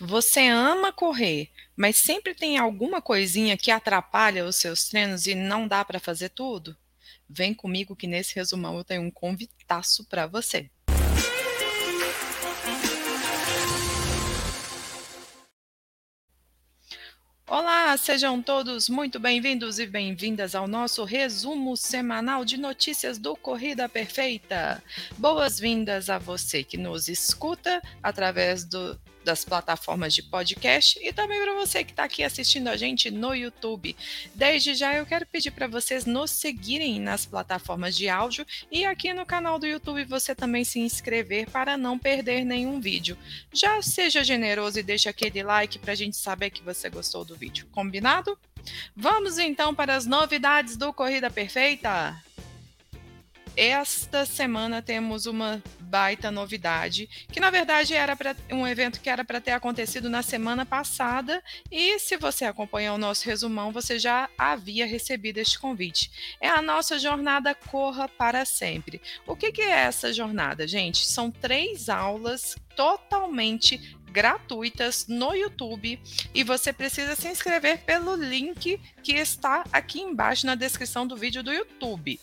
Você ama correr, mas sempre tem alguma coisinha que atrapalha os seus treinos e não dá para fazer tudo? Vem comigo que nesse resumão eu tenho um convitaço para você. Olá, sejam todos muito bem-vindos e bem-vindas ao nosso resumo semanal de notícias do Corrida Perfeita. Boas-vindas a você que nos escuta através do, das plataformas de podcast e também para você que está aqui assistindo a gente no YouTube. Desde já eu quero pedir para vocês nos seguirem nas plataformas de áudio e aqui no canal do YouTube você também se inscrever para não perder nenhum vídeo. Já seja generoso e deixe aquele like para a gente saber que você gostou do vídeo. Combinado? Vamos então para as novidades do Corrida Perfeita? esta semana temos uma baita novidade, que na verdade era pra, um evento que era para ter acontecido na semana passada, e se você acompanhou o nosso resumão, você já havia recebido este convite. É a nossa jornada Corra para Sempre. O que, que é essa jornada, gente? São três aulas totalmente gratuitas no YouTube e você precisa se inscrever pelo link que está aqui embaixo na descrição do vídeo do YouTube.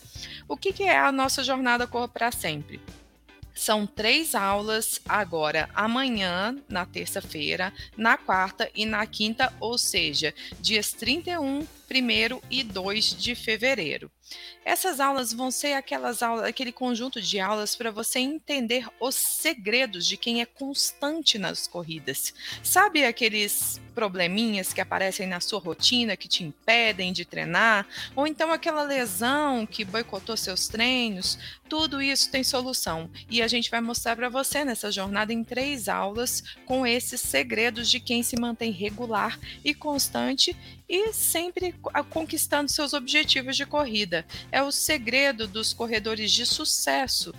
O que, que é a nossa jornada Corra para Sempre? São três aulas agora, amanhã, na terça-feira, na quarta e na quinta, ou seja, dias 31, 1 e 2 de fevereiro. Essas aulas vão ser aquelas aulas, aquele conjunto de aulas para você entender os segredos de quem é constante nas corridas. Sabe aqueles probleminhas que aparecem na sua rotina que te impedem de treinar, ou então aquela lesão que boicotou seus treinos? Tudo isso tem solução e a gente vai mostrar para você nessa jornada em três aulas com esses segredos de quem se mantém regular e constante e sempre conquistando seus objetivos de corrida. É o segredo dos corredores de sucesso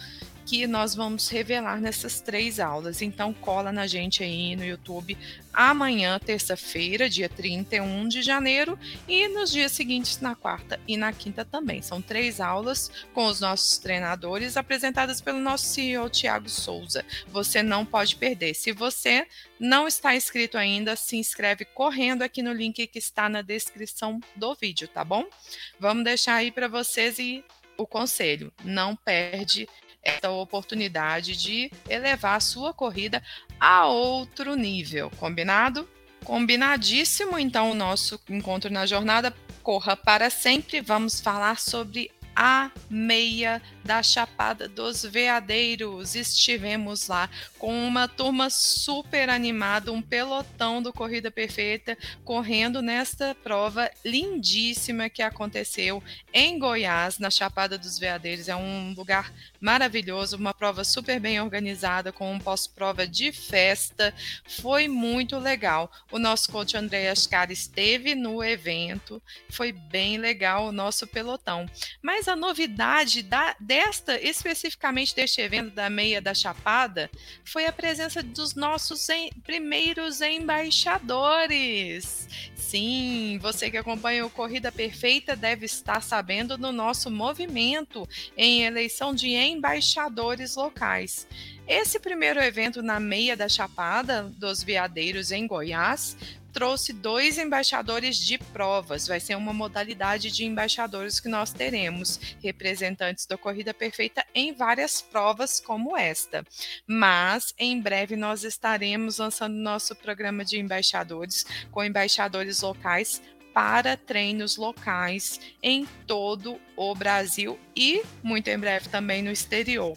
que nós vamos revelar nessas três aulas. Então, cola na gente aí no YouTube amanhã, terça-feira, dia 31 de janeiro, e nos dias seguintes, na quarta e na quinta também. São três aulas com os nossos treinadores, apresentadas pelo nosso CEO Tiago Souza. Você não pode perder. Se você não está inscrito ainda, se inscreve correndo aqui no link que está na descrição do vídeo, tá bom? Vamos deixar aí para vocês e o conselho: não perde essa oportunidade de elevar a sua corrida a outro nível, combinado? Combinadíssimo, então, o nosso encontro na jornada Corra para Sempre. Vamos falar sobre a meia da Chapada dos Veadeiros. Estivemos lá com uma turma super animada, um pelotão do Corrida Perfeita correndo nesta prova lindíssima que aconteceu em Goiás, na Chapada dos Veadeiros. É um lugar maravilhoso, uma prova super bem organizada, com um pós-prova de festa. Foi muito legal. O nosso coach André Ascar esteve no evento, foi bem legal o nosso pelotão. Mas a novidade da, desta, especificamente deste evento da Meia da Chapada, foi a presença dos nossos em, primeiros embaixadores. Sim, você que acompanha o Corrida Perfeita deve estar sabendo do nosso movimento em eleição de embaixadores locais. Esse primeiro evento na Meia da Chapada dos Veadeiros em Goiás trouxe dois embaixadores de provas. Vai ser uma modalidade de embaixadores que nós teremos, representantes da Corrida Perfeita em várias provas como esta. Mas em breve nós estaremos lançando nosso programa de embaixadores com embaixadores locais para treinos locais em todo o Brasil e muito em breve também no exterior.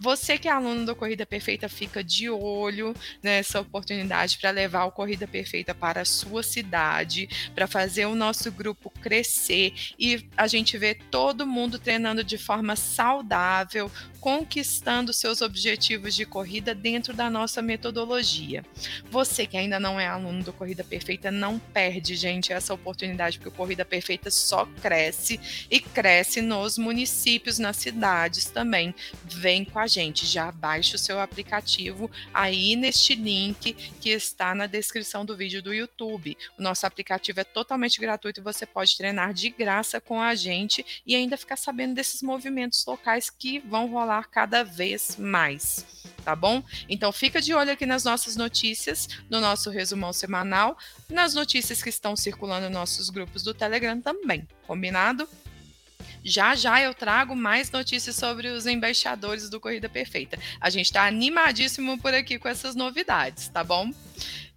Você que é aluno do Corrida Perfeita, fica de olho nessa oportunidade para levar o Corrida Perfeita para a sua cidade, para fazer o nosso grupo crescer e a gente ver todo mundo treinando de forma saudável, conquistando seus objetivos de corrida dentro da nossa metodologia. Você que ainda não é aluno do Corrida Perfeita, não perde, gente, essa oportunidade, porque o Corrida Perfeita só cresce e cresce nos municípios, nas cidades também. Vem com a gente, já baixe o seu aplicativo aí neste link que está na descrição do vídeo do YouTube. O nosso aplicativo é totalmente gratuito e você pode treinar de graça com a gente e ainda ficar sabendo desses movimentos locais que vão rolar cada vez mais tá bom? Então fica de olho aqui nas nossas notícias, no nosso resumão semanal, nas notícias que estão circulando nos nossos grupos do Telegram também, combinado? Já já eu trago mais notícias sobre os embaixadores do Corrida Perfeita. A gente está animadíssimo por aqui com essas novidades, tá bom?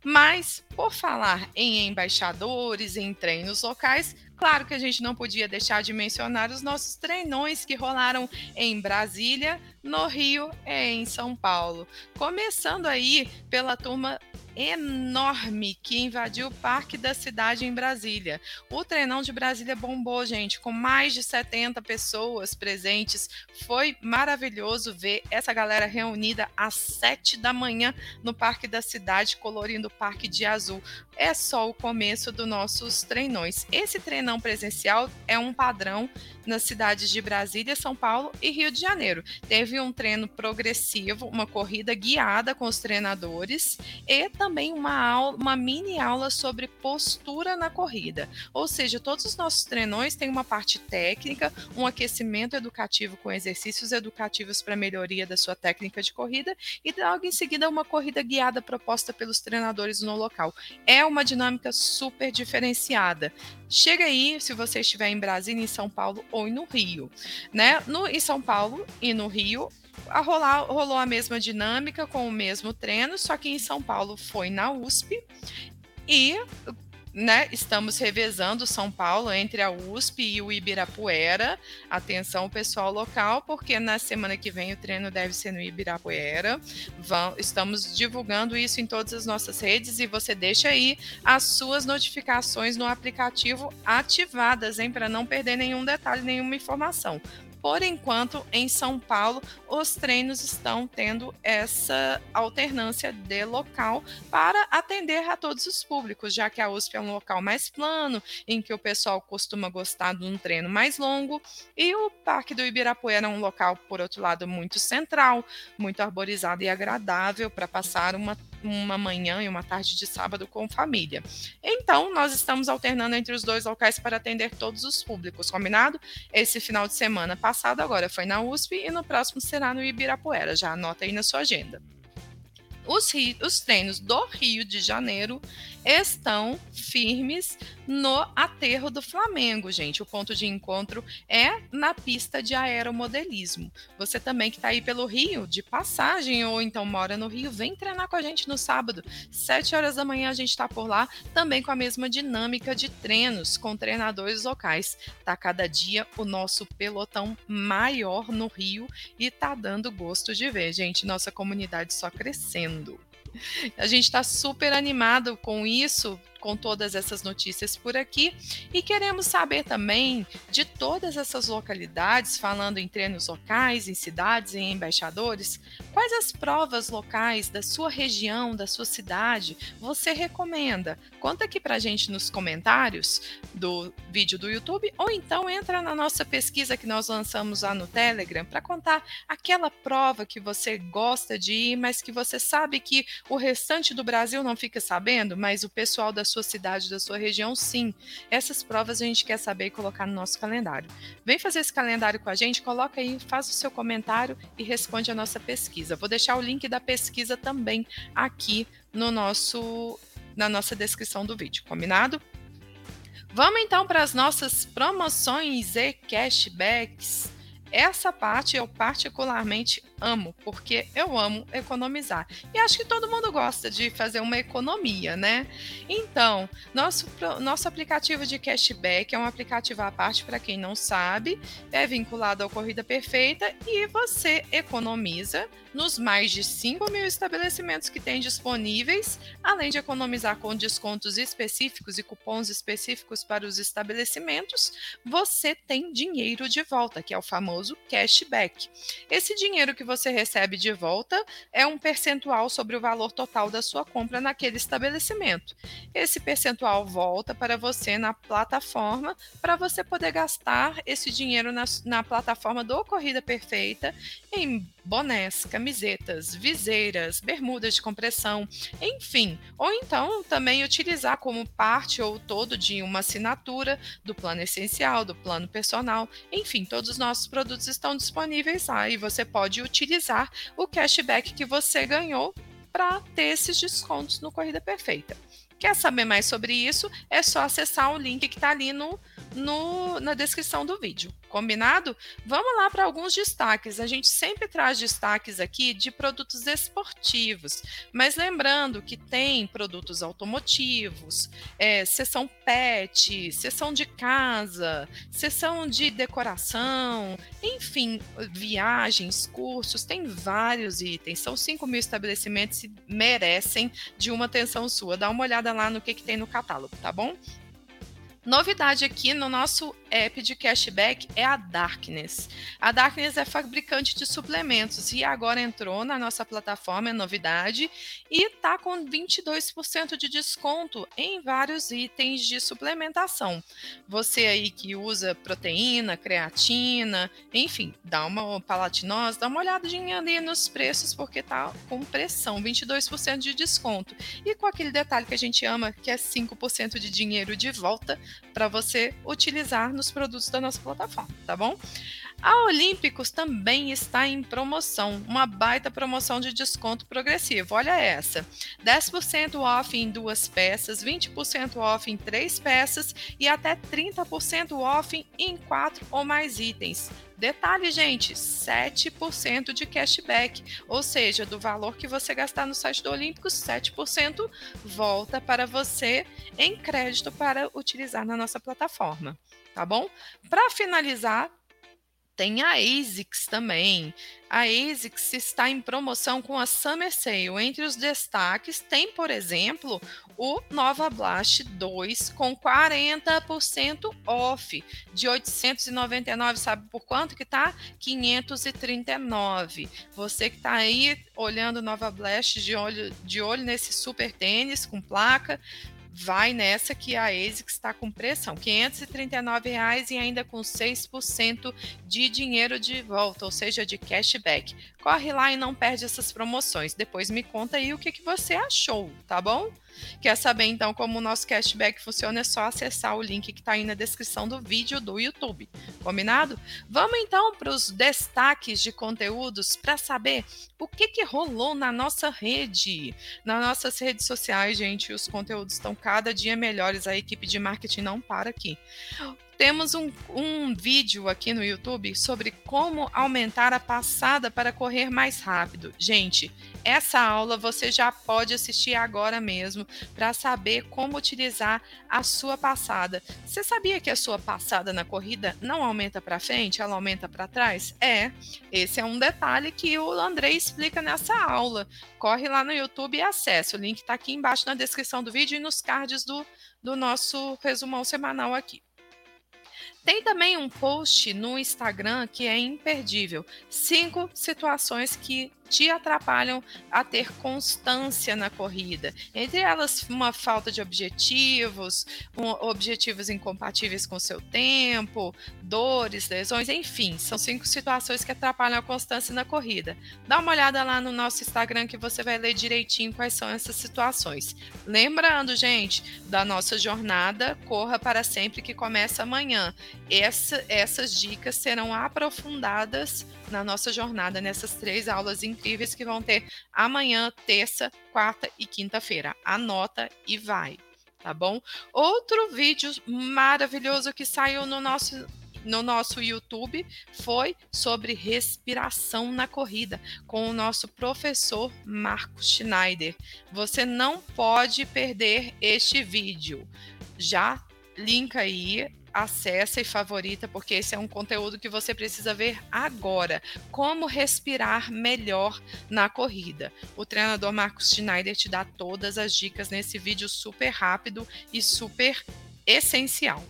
Mas, por falar em embaixadores, em treinos locais, claro que a gente não podia deixar de mencionar os nossos treinões que rolaram em Brasília, no Rio e em São Paulo. Começando aí pela turma enorme que invadiu o parque da cidade em Brasília. O treinão de Brasília bombou, gente, com mais de 70 pessoas presentes. Foi maravilhoso ver essa galera reunida às 7 da manhã no parque da cidade, colorindo o parque de azul. É só o começo dos nossos treinões. Esse treinão presencial é um padrão nas cidades de Brasília, São Paulo e Rio de Janeiro. Teve um treino progressivo, uma corrida guiada com os treinadores e também uma aula, uma mini aula sobre postura na corrida. Ou seja, todos os nossos treinões têm uma parte técnica, um aquecimento educativo com exercícios educativos para melhoria da sua técnica de corrida e logo em seguida uma corrida guiada proposta pelos treinadores no local. É uma dinâmica super diferenciada. Chega aí, se você estiver em Brasília, em São Paulo ou no Rio, né? No em São Paulo e no Rio, a rolar, rolou a mesma dinâmica com o mesmo treino, só que em São Paulo foi na USP e né, estamos revezando São Paulo entre a USP e o Ibirapuera. Atenção, pessoal local, porque na semana que vem o treino deve ser no Ibirapuera. estamos divulgando isso em todas as nossas redes e você deixa aí as suas notificações no aplicativo ativadas, hein, para não perder nenhum detalhe, nenhuma informação. Por enquanto, em São Paulo, os treinos estão tendo essa alternância de local para atender a todos os públicos, já que a USP é um local mais plano, em que o pessoal costuma gostar de um treino mais longo, e o Parque do Ibirapuera é um local, por outro lado, muito central, muito arborizado e agradável para passar uma uma manhã e uma tarde de sábado com família. Então, nós estamos alternando entre os dois locais para atender todos os públicos, combinado? Esse final de semana passado agora foi na USP e no próximo será no Ibirapuera. Já anota aí na sua agenda. Os, os treinos do Rio de Janeiro estão firmes no aterro do Flamengo, gente. O ponto de encontro é na pista de aeromodelismo. Você também que está aí pelo Rio, de passagem ou então mora no Rio, vem treinar com a gente no sábado. Sete horas da manhã a gente está por lá, também com a mesma dinâmica de treinos, com treinadores locais. Tá cada dia o nosso pelotão maior no Rio e tá dando gosto de ver, gente. Nossa comunidade só crescendo. A gente está super animado com isso, com todas essas notícias por aqui e queremos saber também de todas essas localidades, falando em treinos locais, em cidades, em embaixadores, quais as provas locais da sua região, da sua cidade você recomenda? Conta aqui pra gente nos comentários do vídeo do YouTube ou então entra na nossa pesquisa que nós lançamos lá no Telegram para contar aquela prova que você gosta de ir, mas que você sabe que o restante do Brasil não fica sabendo, mas o pessoal da sua sua cidade, da sua região, sim. Essas provas a gente quer saber e colocar no nosso calendário. Vem fazer esse calendário com a gente, coloca aí, faz o seu comentário e responde a nossa pesquisa. Vou deixar o link da pesquisa também aqui no nosso na nossa descrição do vídeo, combinado? Vamos então para as nossas promoções e cashbacks. Essa parte eu particularmente amo, porque eu amo economizar. E acho que todo mundo gosta de fazer uma economia, né? Então, nosso, nosso aplicativo de cashback é um aplicativo à parte para quem não sabe, é vinculado ao Corrida Perfeita e você economiza nos mais de 5 mil estabelecimentos que tem disponíveis, além de economizar com descontos específicos e cupons específicos para os estabelecimentos, você tem dinheiro de volta, que é o famoso cashback. Esse dinheiro que você recebe de volta é um percentual sobre o valor total da sua compra naquele estabelecimento. Esse percentual volta para você na plataforma para você poder gastar esse dinheiro na, na plataforma do Corrida Perfeita em bonés, camisetas, viseiras, bermudas de compressão, enfim. Ou então também utilizar como parte ou todo de uma assinatura do plano essencial, do plano personal, enfim, todos os nossos produtos estão disponíveis lá e você pode utilizar o cashback que você ganhou para ter esses descontos no Corrida Perfeita. Quer saber mais sobre isso? É só acessar o link que está ali no, no, na descrição do vídeo. Combinado? Vamos lá para alguns destaques. A gente sempre traz destaques aqui de produtos esportivos, mas lembrando que tem produtos automotivos, é, seção pet, seção de casa, seção de decoração, enfim, viagens, cursos, tem vários itens. São 5 mil estabelecimentos que merecem de uma atenção sua. Dá uma olhada lá no que, que tem no catálogo, tá bom? Novidade aqui no nosso app de cashback é a Darkness. A Darkness é fabricante de suplementos e agora entrou na nossa plataforma, é novidade, e está com 22% de desconto em vários itens de suplementação. Você aí que usa proteína, creatina, enfim, dá uma palatinose, dá uma olhadinha ali nos preços porque tá com pressão, 22% de desconto. E com aquele detalhe que a gente ama, que é 5% de dinheiro de volta para você utilizar nos produtos da nossa plataforma, tá bom? A Olímpicos também está em promoção, uma baita promoção de desconto progressivo. Olha essa: 10% off em duas peças, 20% off em três peças e até 30% off em quatro ou mais itens. Detalhe, gente, 7% de cashback, ou seja, do valor que você gastar no site do Olímpicos, 7% volta para você em crédito para utilizar na nossa plataforma, tá bom? Para finalizar, tem a ASICS também. A ASICS está em promoção com a Summer Sale. Entre os destaques tem, por exemplo, o Nova Blast 2 com 40% off de 899, sabe por quanto que tá? 539. Você que está aí olhando Nova Blast de olho de olho nesse super tênis com placa, vai nessa que a ASICS está com pressão, 539 reais e ainda com 6% de dinheiro de volta, ou seja, de cashback. Corre lá e não perde essas promoções. Depois me conta aí o que, que você achou, tá bom? Quer saber então como o nosso cashback funciona? É só acessar o link que está aí na descrição do vídeo do YouTube. Combinado? Vamos então para os destaques de conteúdos para saber o que, que rolou na nossa rede. Nas nossas redes sociais, gente, os conteúdos estão cada dia melhores. A equipe de marketing não para aqui temos um, um vídeo aqui no YouTube sobre como aumentar a passada para correr mais rápido. Gente, essa aula você já pode assistir agora mesmo para saber como utilizar a sua passada. Você sabia que a sua passada na corrida não aumenta para frente, ela aumenta para trás? É, esse é um detalhe que o André explica nessa aula. Corre lá no YouTube e acesse. O link está aqui embaixo na descrição do vídeo e nos cards do, do nosso resumão semanal aqui. Tem também um post no Instagram que é imperdível. Cinco situações que te atrapalham a ter constância na corrida. Entre elas, uma falta de objetivos, um, objetivos incompatíveis com seu tempo, dores, lesões, enfim, são cinco situações que atrapalham a constância na corrida. Dá uma olhada lá no nosso Instagram que você vai ler direitinho quais são essas situações. Lembrando, gente, da nossa jornada Corra para Sempre que começa amanhã. Essa, essas dicas serão aprofundadas na nossa jornada nessas três aulas incríveis que vão ter amanhã, terça, quarta e quinta-feira. Anota e vai, tá bom? Outro vídeo maravilhoso que saiu no nosso no nosso YouTube foi sobre respiração na corrida com o nosso professor Marco Schneider. Você não pode perder este vídeo. Já linka aí acessa e favorita, porque esse é um conteúdo que você precisa ver agora. Como respirar melhor na corrida. O treinador Marcos Schneider te dá todas as dicas nesse vídeo super rápido e super essencial.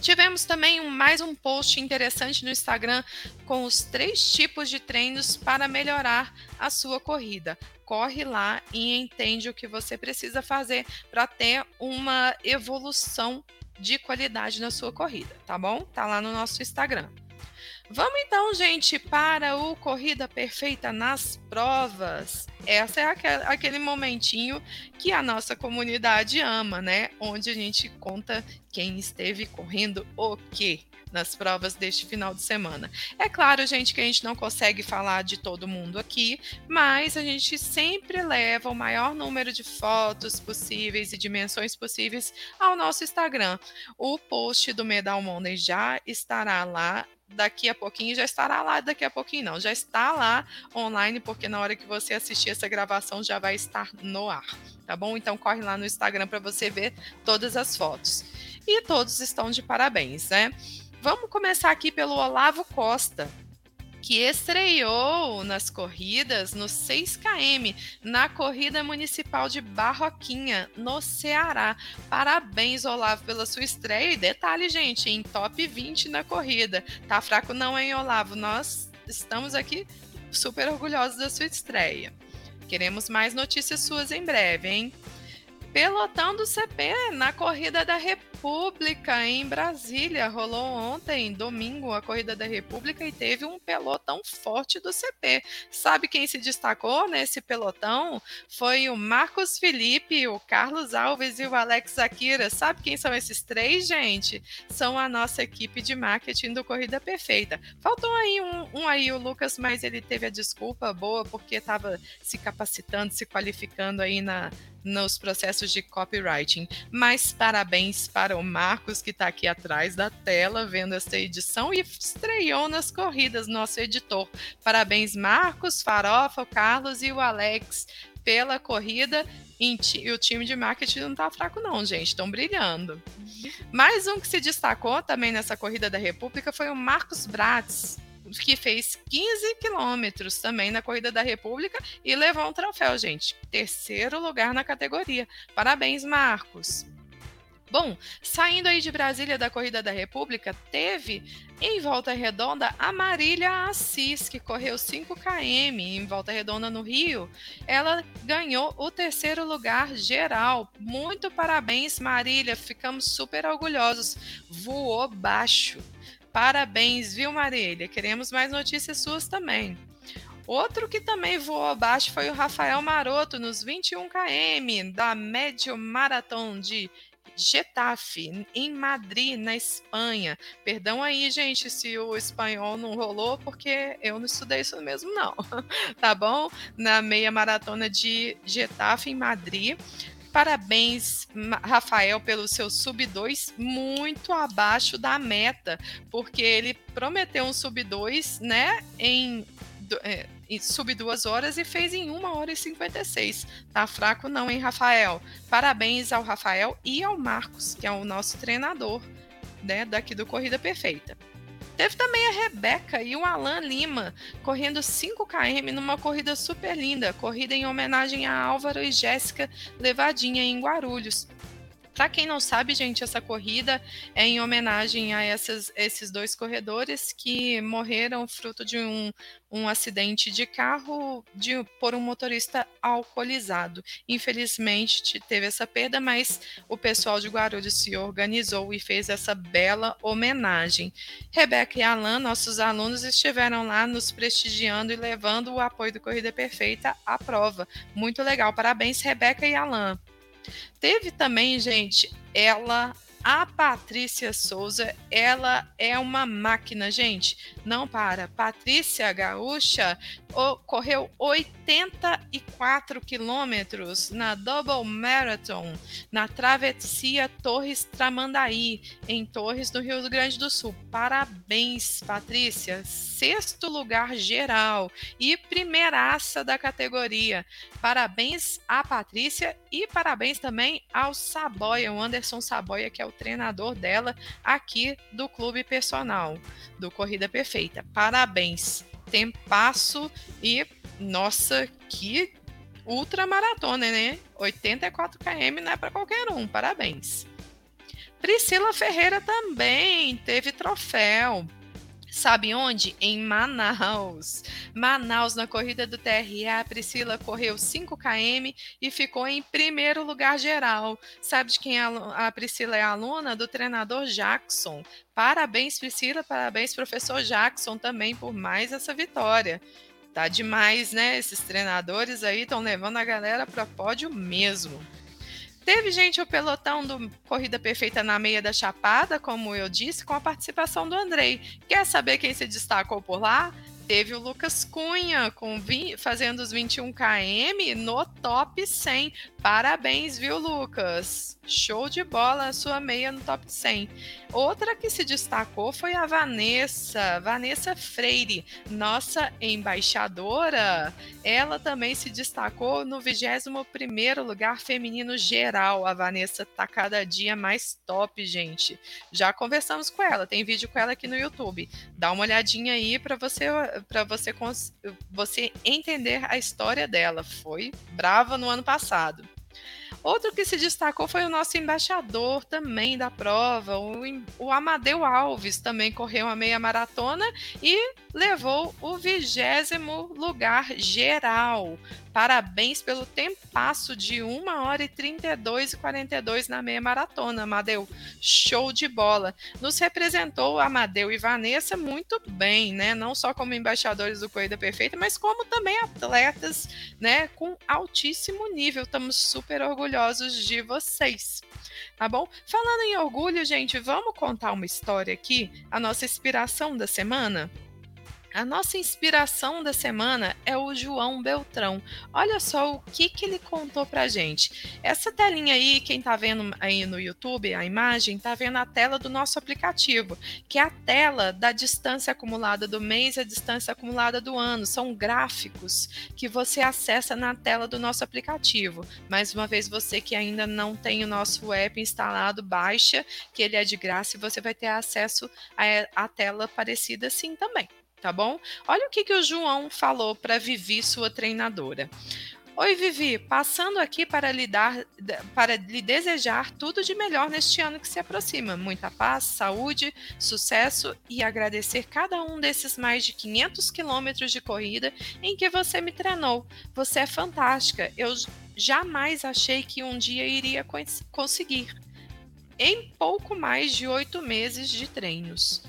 Tivemos também um, mais um post interessante no Instagram com os três tipos de treinos para melhorar a sua corrida. Corre lá e entende o que você precisa fazer para ter uma evolução de qualidade na sua corrida, tá bom? Tá lá no nosso Instagram. Vamos então, gente, para o Corrida Perfeita nas provas. Essa é aquele momentinho que a nossa comunidade ama, né? Onde a gente conta quem esteve correndo o quê nas provas deste final de semana. É claro, gente, que a gente não consegue falar de todo mundo aqui, mas a gente sempre leva o maior número de fotos possíveis e dimensões possíveis ao nosso Instagram. O post do Medal Monday já estará lá daqui a pouquinho já estará lá, daqui a pouquinho não, já está lá online, porque na hora que você assistir essa gravação já vai estar no ar, tá bom? Então corre lá no Instagram para você ver todas as fotos. E todos estão de parabéns, né? Vamos começar aqui pelo Olavo Costa que estreou nas corridas no 6km, na corrida municipal de Barroquinha, no Ceará. Parabéns, Olavo, pela sua estreia. E detalhe, gente, em top 20 na corrida. Tá fraco não, hein, Olavo? Nós estamos aqui super orgulhosos da sua estreia. Queremos mais notícias suas em breve, hein? Pelotão do CP na Corrida da República em Brasília. Rolou ontem, domingo, a Corrida da República e teve um pelotão forte do CP. Sabe quem se destacou nesse pelotão? Foi o Marcos Felipe, o Carlos Alves e o Alex Akira. Sabe quem são esses três, gente? São a nossa equipe de marketing do Corrida Perfeita. Faltou aí um, um aí, o Lucas, mas ele teve a desculpa boa porque estava se capacitando, se qualificando aí na nos processos de copywriting. Mas parabéns para o Marcos, que está aqui atrás da tela vendo esta edição e estreou nas corridas, nosso editor. Parabéns, Marcos, Farofa, o Carlos e o Alex pela corrida. E o time de marketing não está fraco, não, gente. Estão brilhando. Mais um que se destacou também nessa corrida da República foi o Marcos Bratz que fez 15 quilômetros também na Corrida da República e levou um troféu, gente. Terceiro lugar na categoria. Parabéns, Marcos. Bom, saindo aí de Brasília da Corrida da República, teve em Volta Redonda a Marília Assis, que correu 5 km em Volta Redonda no Rio. Ela ganhou o terceiro lugar geral. Muito parabéns, Marília. Ficamos super orgulhosos. Voou baixo. Parabéns, viu, Marília? Queremos mais notícias suas também. Outro que também voou abaixo foi o Rafael Maroto, nos 21 km da Médio Maratón de Getafe, em Madrid, na Espanha. Perdão aí, gente, se o espanhol não rolou, porque eu não estudei isso mesmo, não. tá bom? Na meia maratona de Getafe, em Madrid. Parabéns, Rafael, pelo seu sub 2 muito abaixo da meta, porque ele prometeu um sub 2, né, em é, sub duas horas e fez em 1 hora e 56. Tá fraco não, hein, Rafael? Parabéns ao Rafael e ao Marcos, que é o nosso treinador, né, daqui do Corrida Perfeita. Teve também a Rebeca e o Alan Lima correndo 5 km numa corrida super linda, corrida em homenagem a Álvaro e Jéssica Levadinha em Guarulhos. Para quem não sabe, gente, essa corrida é em homenagem a essas, esses dois corredores que morreram fruto de um, um acidente de carro de, por um motorista alcoolizado. Infelizmente, teve essa perda, mas o pessoal de Guarulhos se organizou e fez essa bela homenagem. Rebeca e Alan, nossos alunos, estiveram lá nos prestigiando e levando o apoio do Corrida Perfeita à prova. Muito legal. Parabéns, Rebeca e Alan. Teve também, gente, ela a Patrícia Souza, ela é uma máquina, gente. Não para. Patrícia Gaúcha correu 84 quilômetros na Double Marathon, na travessia Torres Tramandaí, em Torres, no Rio Grande do Sul. Parabéns, Patrícia. Sexto lugar geral e primeiraça da categoria. Parabéns à Patrícia e parabéns também ao Saboia, o Anderson Saboia, que é o treinador dela aqui do Clube Personal, do Corrida Perfeita. Parabéns. Tempasso e, nossa, que ultramaratona, né? 84 km não é para qualquer um. Parabéns. Priscila Ferreira também teve troféu. Sabe onde? Em Manaus. Manaus, na corrida do TRA, a Priscila correu 5 km e ficou em primeiro lugar geral. Sabe de quem a Priscila é aluna? Do treinador Jackson. Parabéns, Priscila, parabéns, professor Jackson, também por mais essa vitória. Tá demais, né? Esses treinadores aí estão levando a galera para pódio mesmo. Teve gente o pelotão do Corrida Perfeita na meia da Chapada, como eu disse, com a participação do Andrei. Quer saber quem se destacou por lá? Teve o Lucas Cunha com 20, fazendo os 21 km no top 100. Parabéns, viu, Lucas? Show de bola a sua meia no top 100. Outra que se destacou foi a Vanessa, Vanessa Freire, nossa embaixadora. Ela também se destacou no 21º lugar feminino geral. A Vanessa tá cada dia mais top, gente. Já conversamos com ela, tem vídeo com ela aqui no YouTube. Dá uma olhadinha aí para você para você você entender a história dela. Foi brava no ano passado. Outro que se destacou foi o nosso embaixador também da prova, o, o Amadeu Alves, também correu a meia maratona e levou o vigésimo lugar geral. Parabéns pelo tempasso de 1 hora e 32 e 42 na meia maratona, Amadeu. Show de bola. Nos representou Amadeu e Vanessa muito bem, né? Não só como embaixadores do Corrida Perfeita, mas como também atletas, né, com altíssimo nível. Estamos super orgulhosos de vocês. Tá bom? Falando em orgulho, gente, vamos contar uma história aqui, a nossa inspiração da semana? A nossa inspiração da semana é o João Beltrão. Olha só o que, que ele contou pra gente. Essa telinha aí, quem tá vendo aí no YouTube, a imagem, tá vendo a tela do nosso aplicativo, que é a tela da distância acumulada do mês e a distância acumulada do ano. São gráficos que você acessa na tela do nosso aplicativo. Mais uma vez, você que ainda não tem o nosso app instalado, baixa, que ele é de graça e você vai ter acesso à tela parecida assim também tá bom? Olha o que, que o João falou para Vivi, sua treinadora. Oi, Vivi, passando aqui para lhe, dar, para lhe desejar tudo de melhor neste ano que se aproxima. Muita paz, saúde, sucesso e agradecer cada um desses mais de 500 quilômetros de corrida em que você me treinou. Você é fantástica. Eu jamais achei que um dia iria conseguir. Em pouco mais de oito meses de treinos.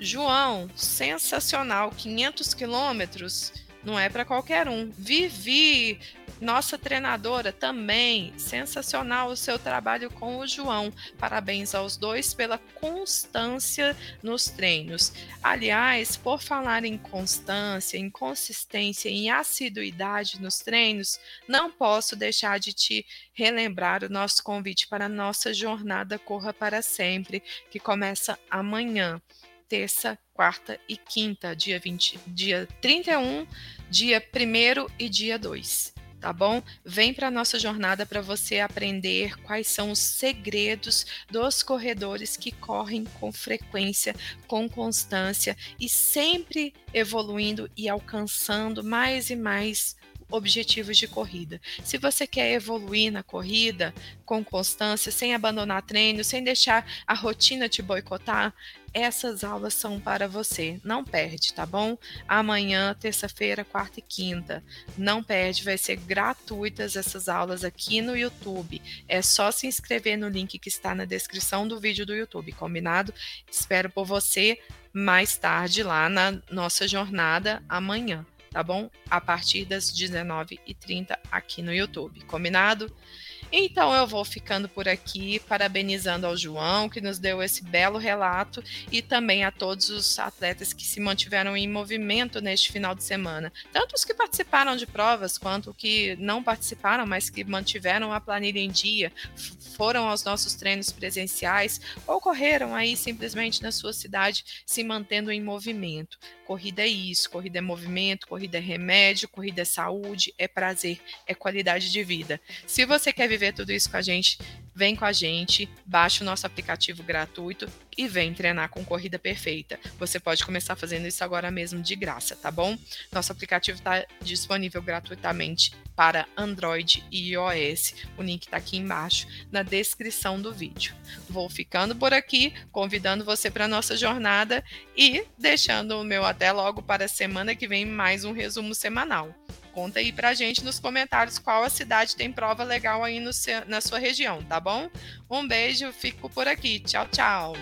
João, sensacional, 500 quilômetros não é para qualquer um. Vivi, nossa treinadora, também sensacional o seu trabalho com o João. Parabéns aos dois pela constância nos treinos. Aliás, por falar em constância, em consistência, em assiduidade nos treinos, não posso deixar de te relembrar o nosso convite para a nossa jornada Corra para Sempre, que começa amanhã terça, quarta e quinta, dia 20, dia 31, dia 1 e dia 2 tá bom? Vem para a nossa jornada para você aprender quais são os segredos dos corredores que correm com frequência, com constância e sempre evoluindo e alcançando mais e mais objetivos de corrida. Se você quer evoluir na corrida com constância, sem abandonar treino, sem deixar a rotina te boicotar, essas aulas são para você. Não perde, tá bom? Amanhã, terça-feira, quarta e quinta. Não perde, vai ser gratuitas essas aulas aqui no YouTube. É só se inscrever no link que está na descrição do vídeo do YouTube, combinado? Espero por você mais tarde lá na nossa jornada amanhã tá bom? A partir das 19h30 aqui no YouTube, combinado? Então eu vou ficando por aqui, parabenizando ao João, que nos deu esse belo relato, e também a todos os atletas que se mantiveram em movimento neste final de semana. Tanto os que participaram de provas, quanto que não participaram, mas que mantiveram a planilha em dia, foram aos nossos treinos presenciais ou correram aí simplesmente na sua cidade se mantendo em movimento. Corrida é isso, corrida é movimento, corrida é remédio, corrida é saúde, é prazer, é qualidade de vida. Se você quer viver viver tudo isso com a gente, vem com a gente, baixe o nosso aplicativo gratuito e vem treinar com Corrida Perfeita. Você pode começar fazendo isso agora mesmo de graça, tá bom? Nosso aplicativo está disponível gratuitamente para Android e iOS. O link está aqui embaixo na descrição do vídeo. Vou ficando por aqui, convidando você para a nossa jornada e deixando o meu até logo para a semana que vem mais um resumo semanal. Conta aí pra gente nos comentários qual a cidade tem prova legal aí no na sua região, tá bom? Um beijo, fico por aqui. Tchau, tchau.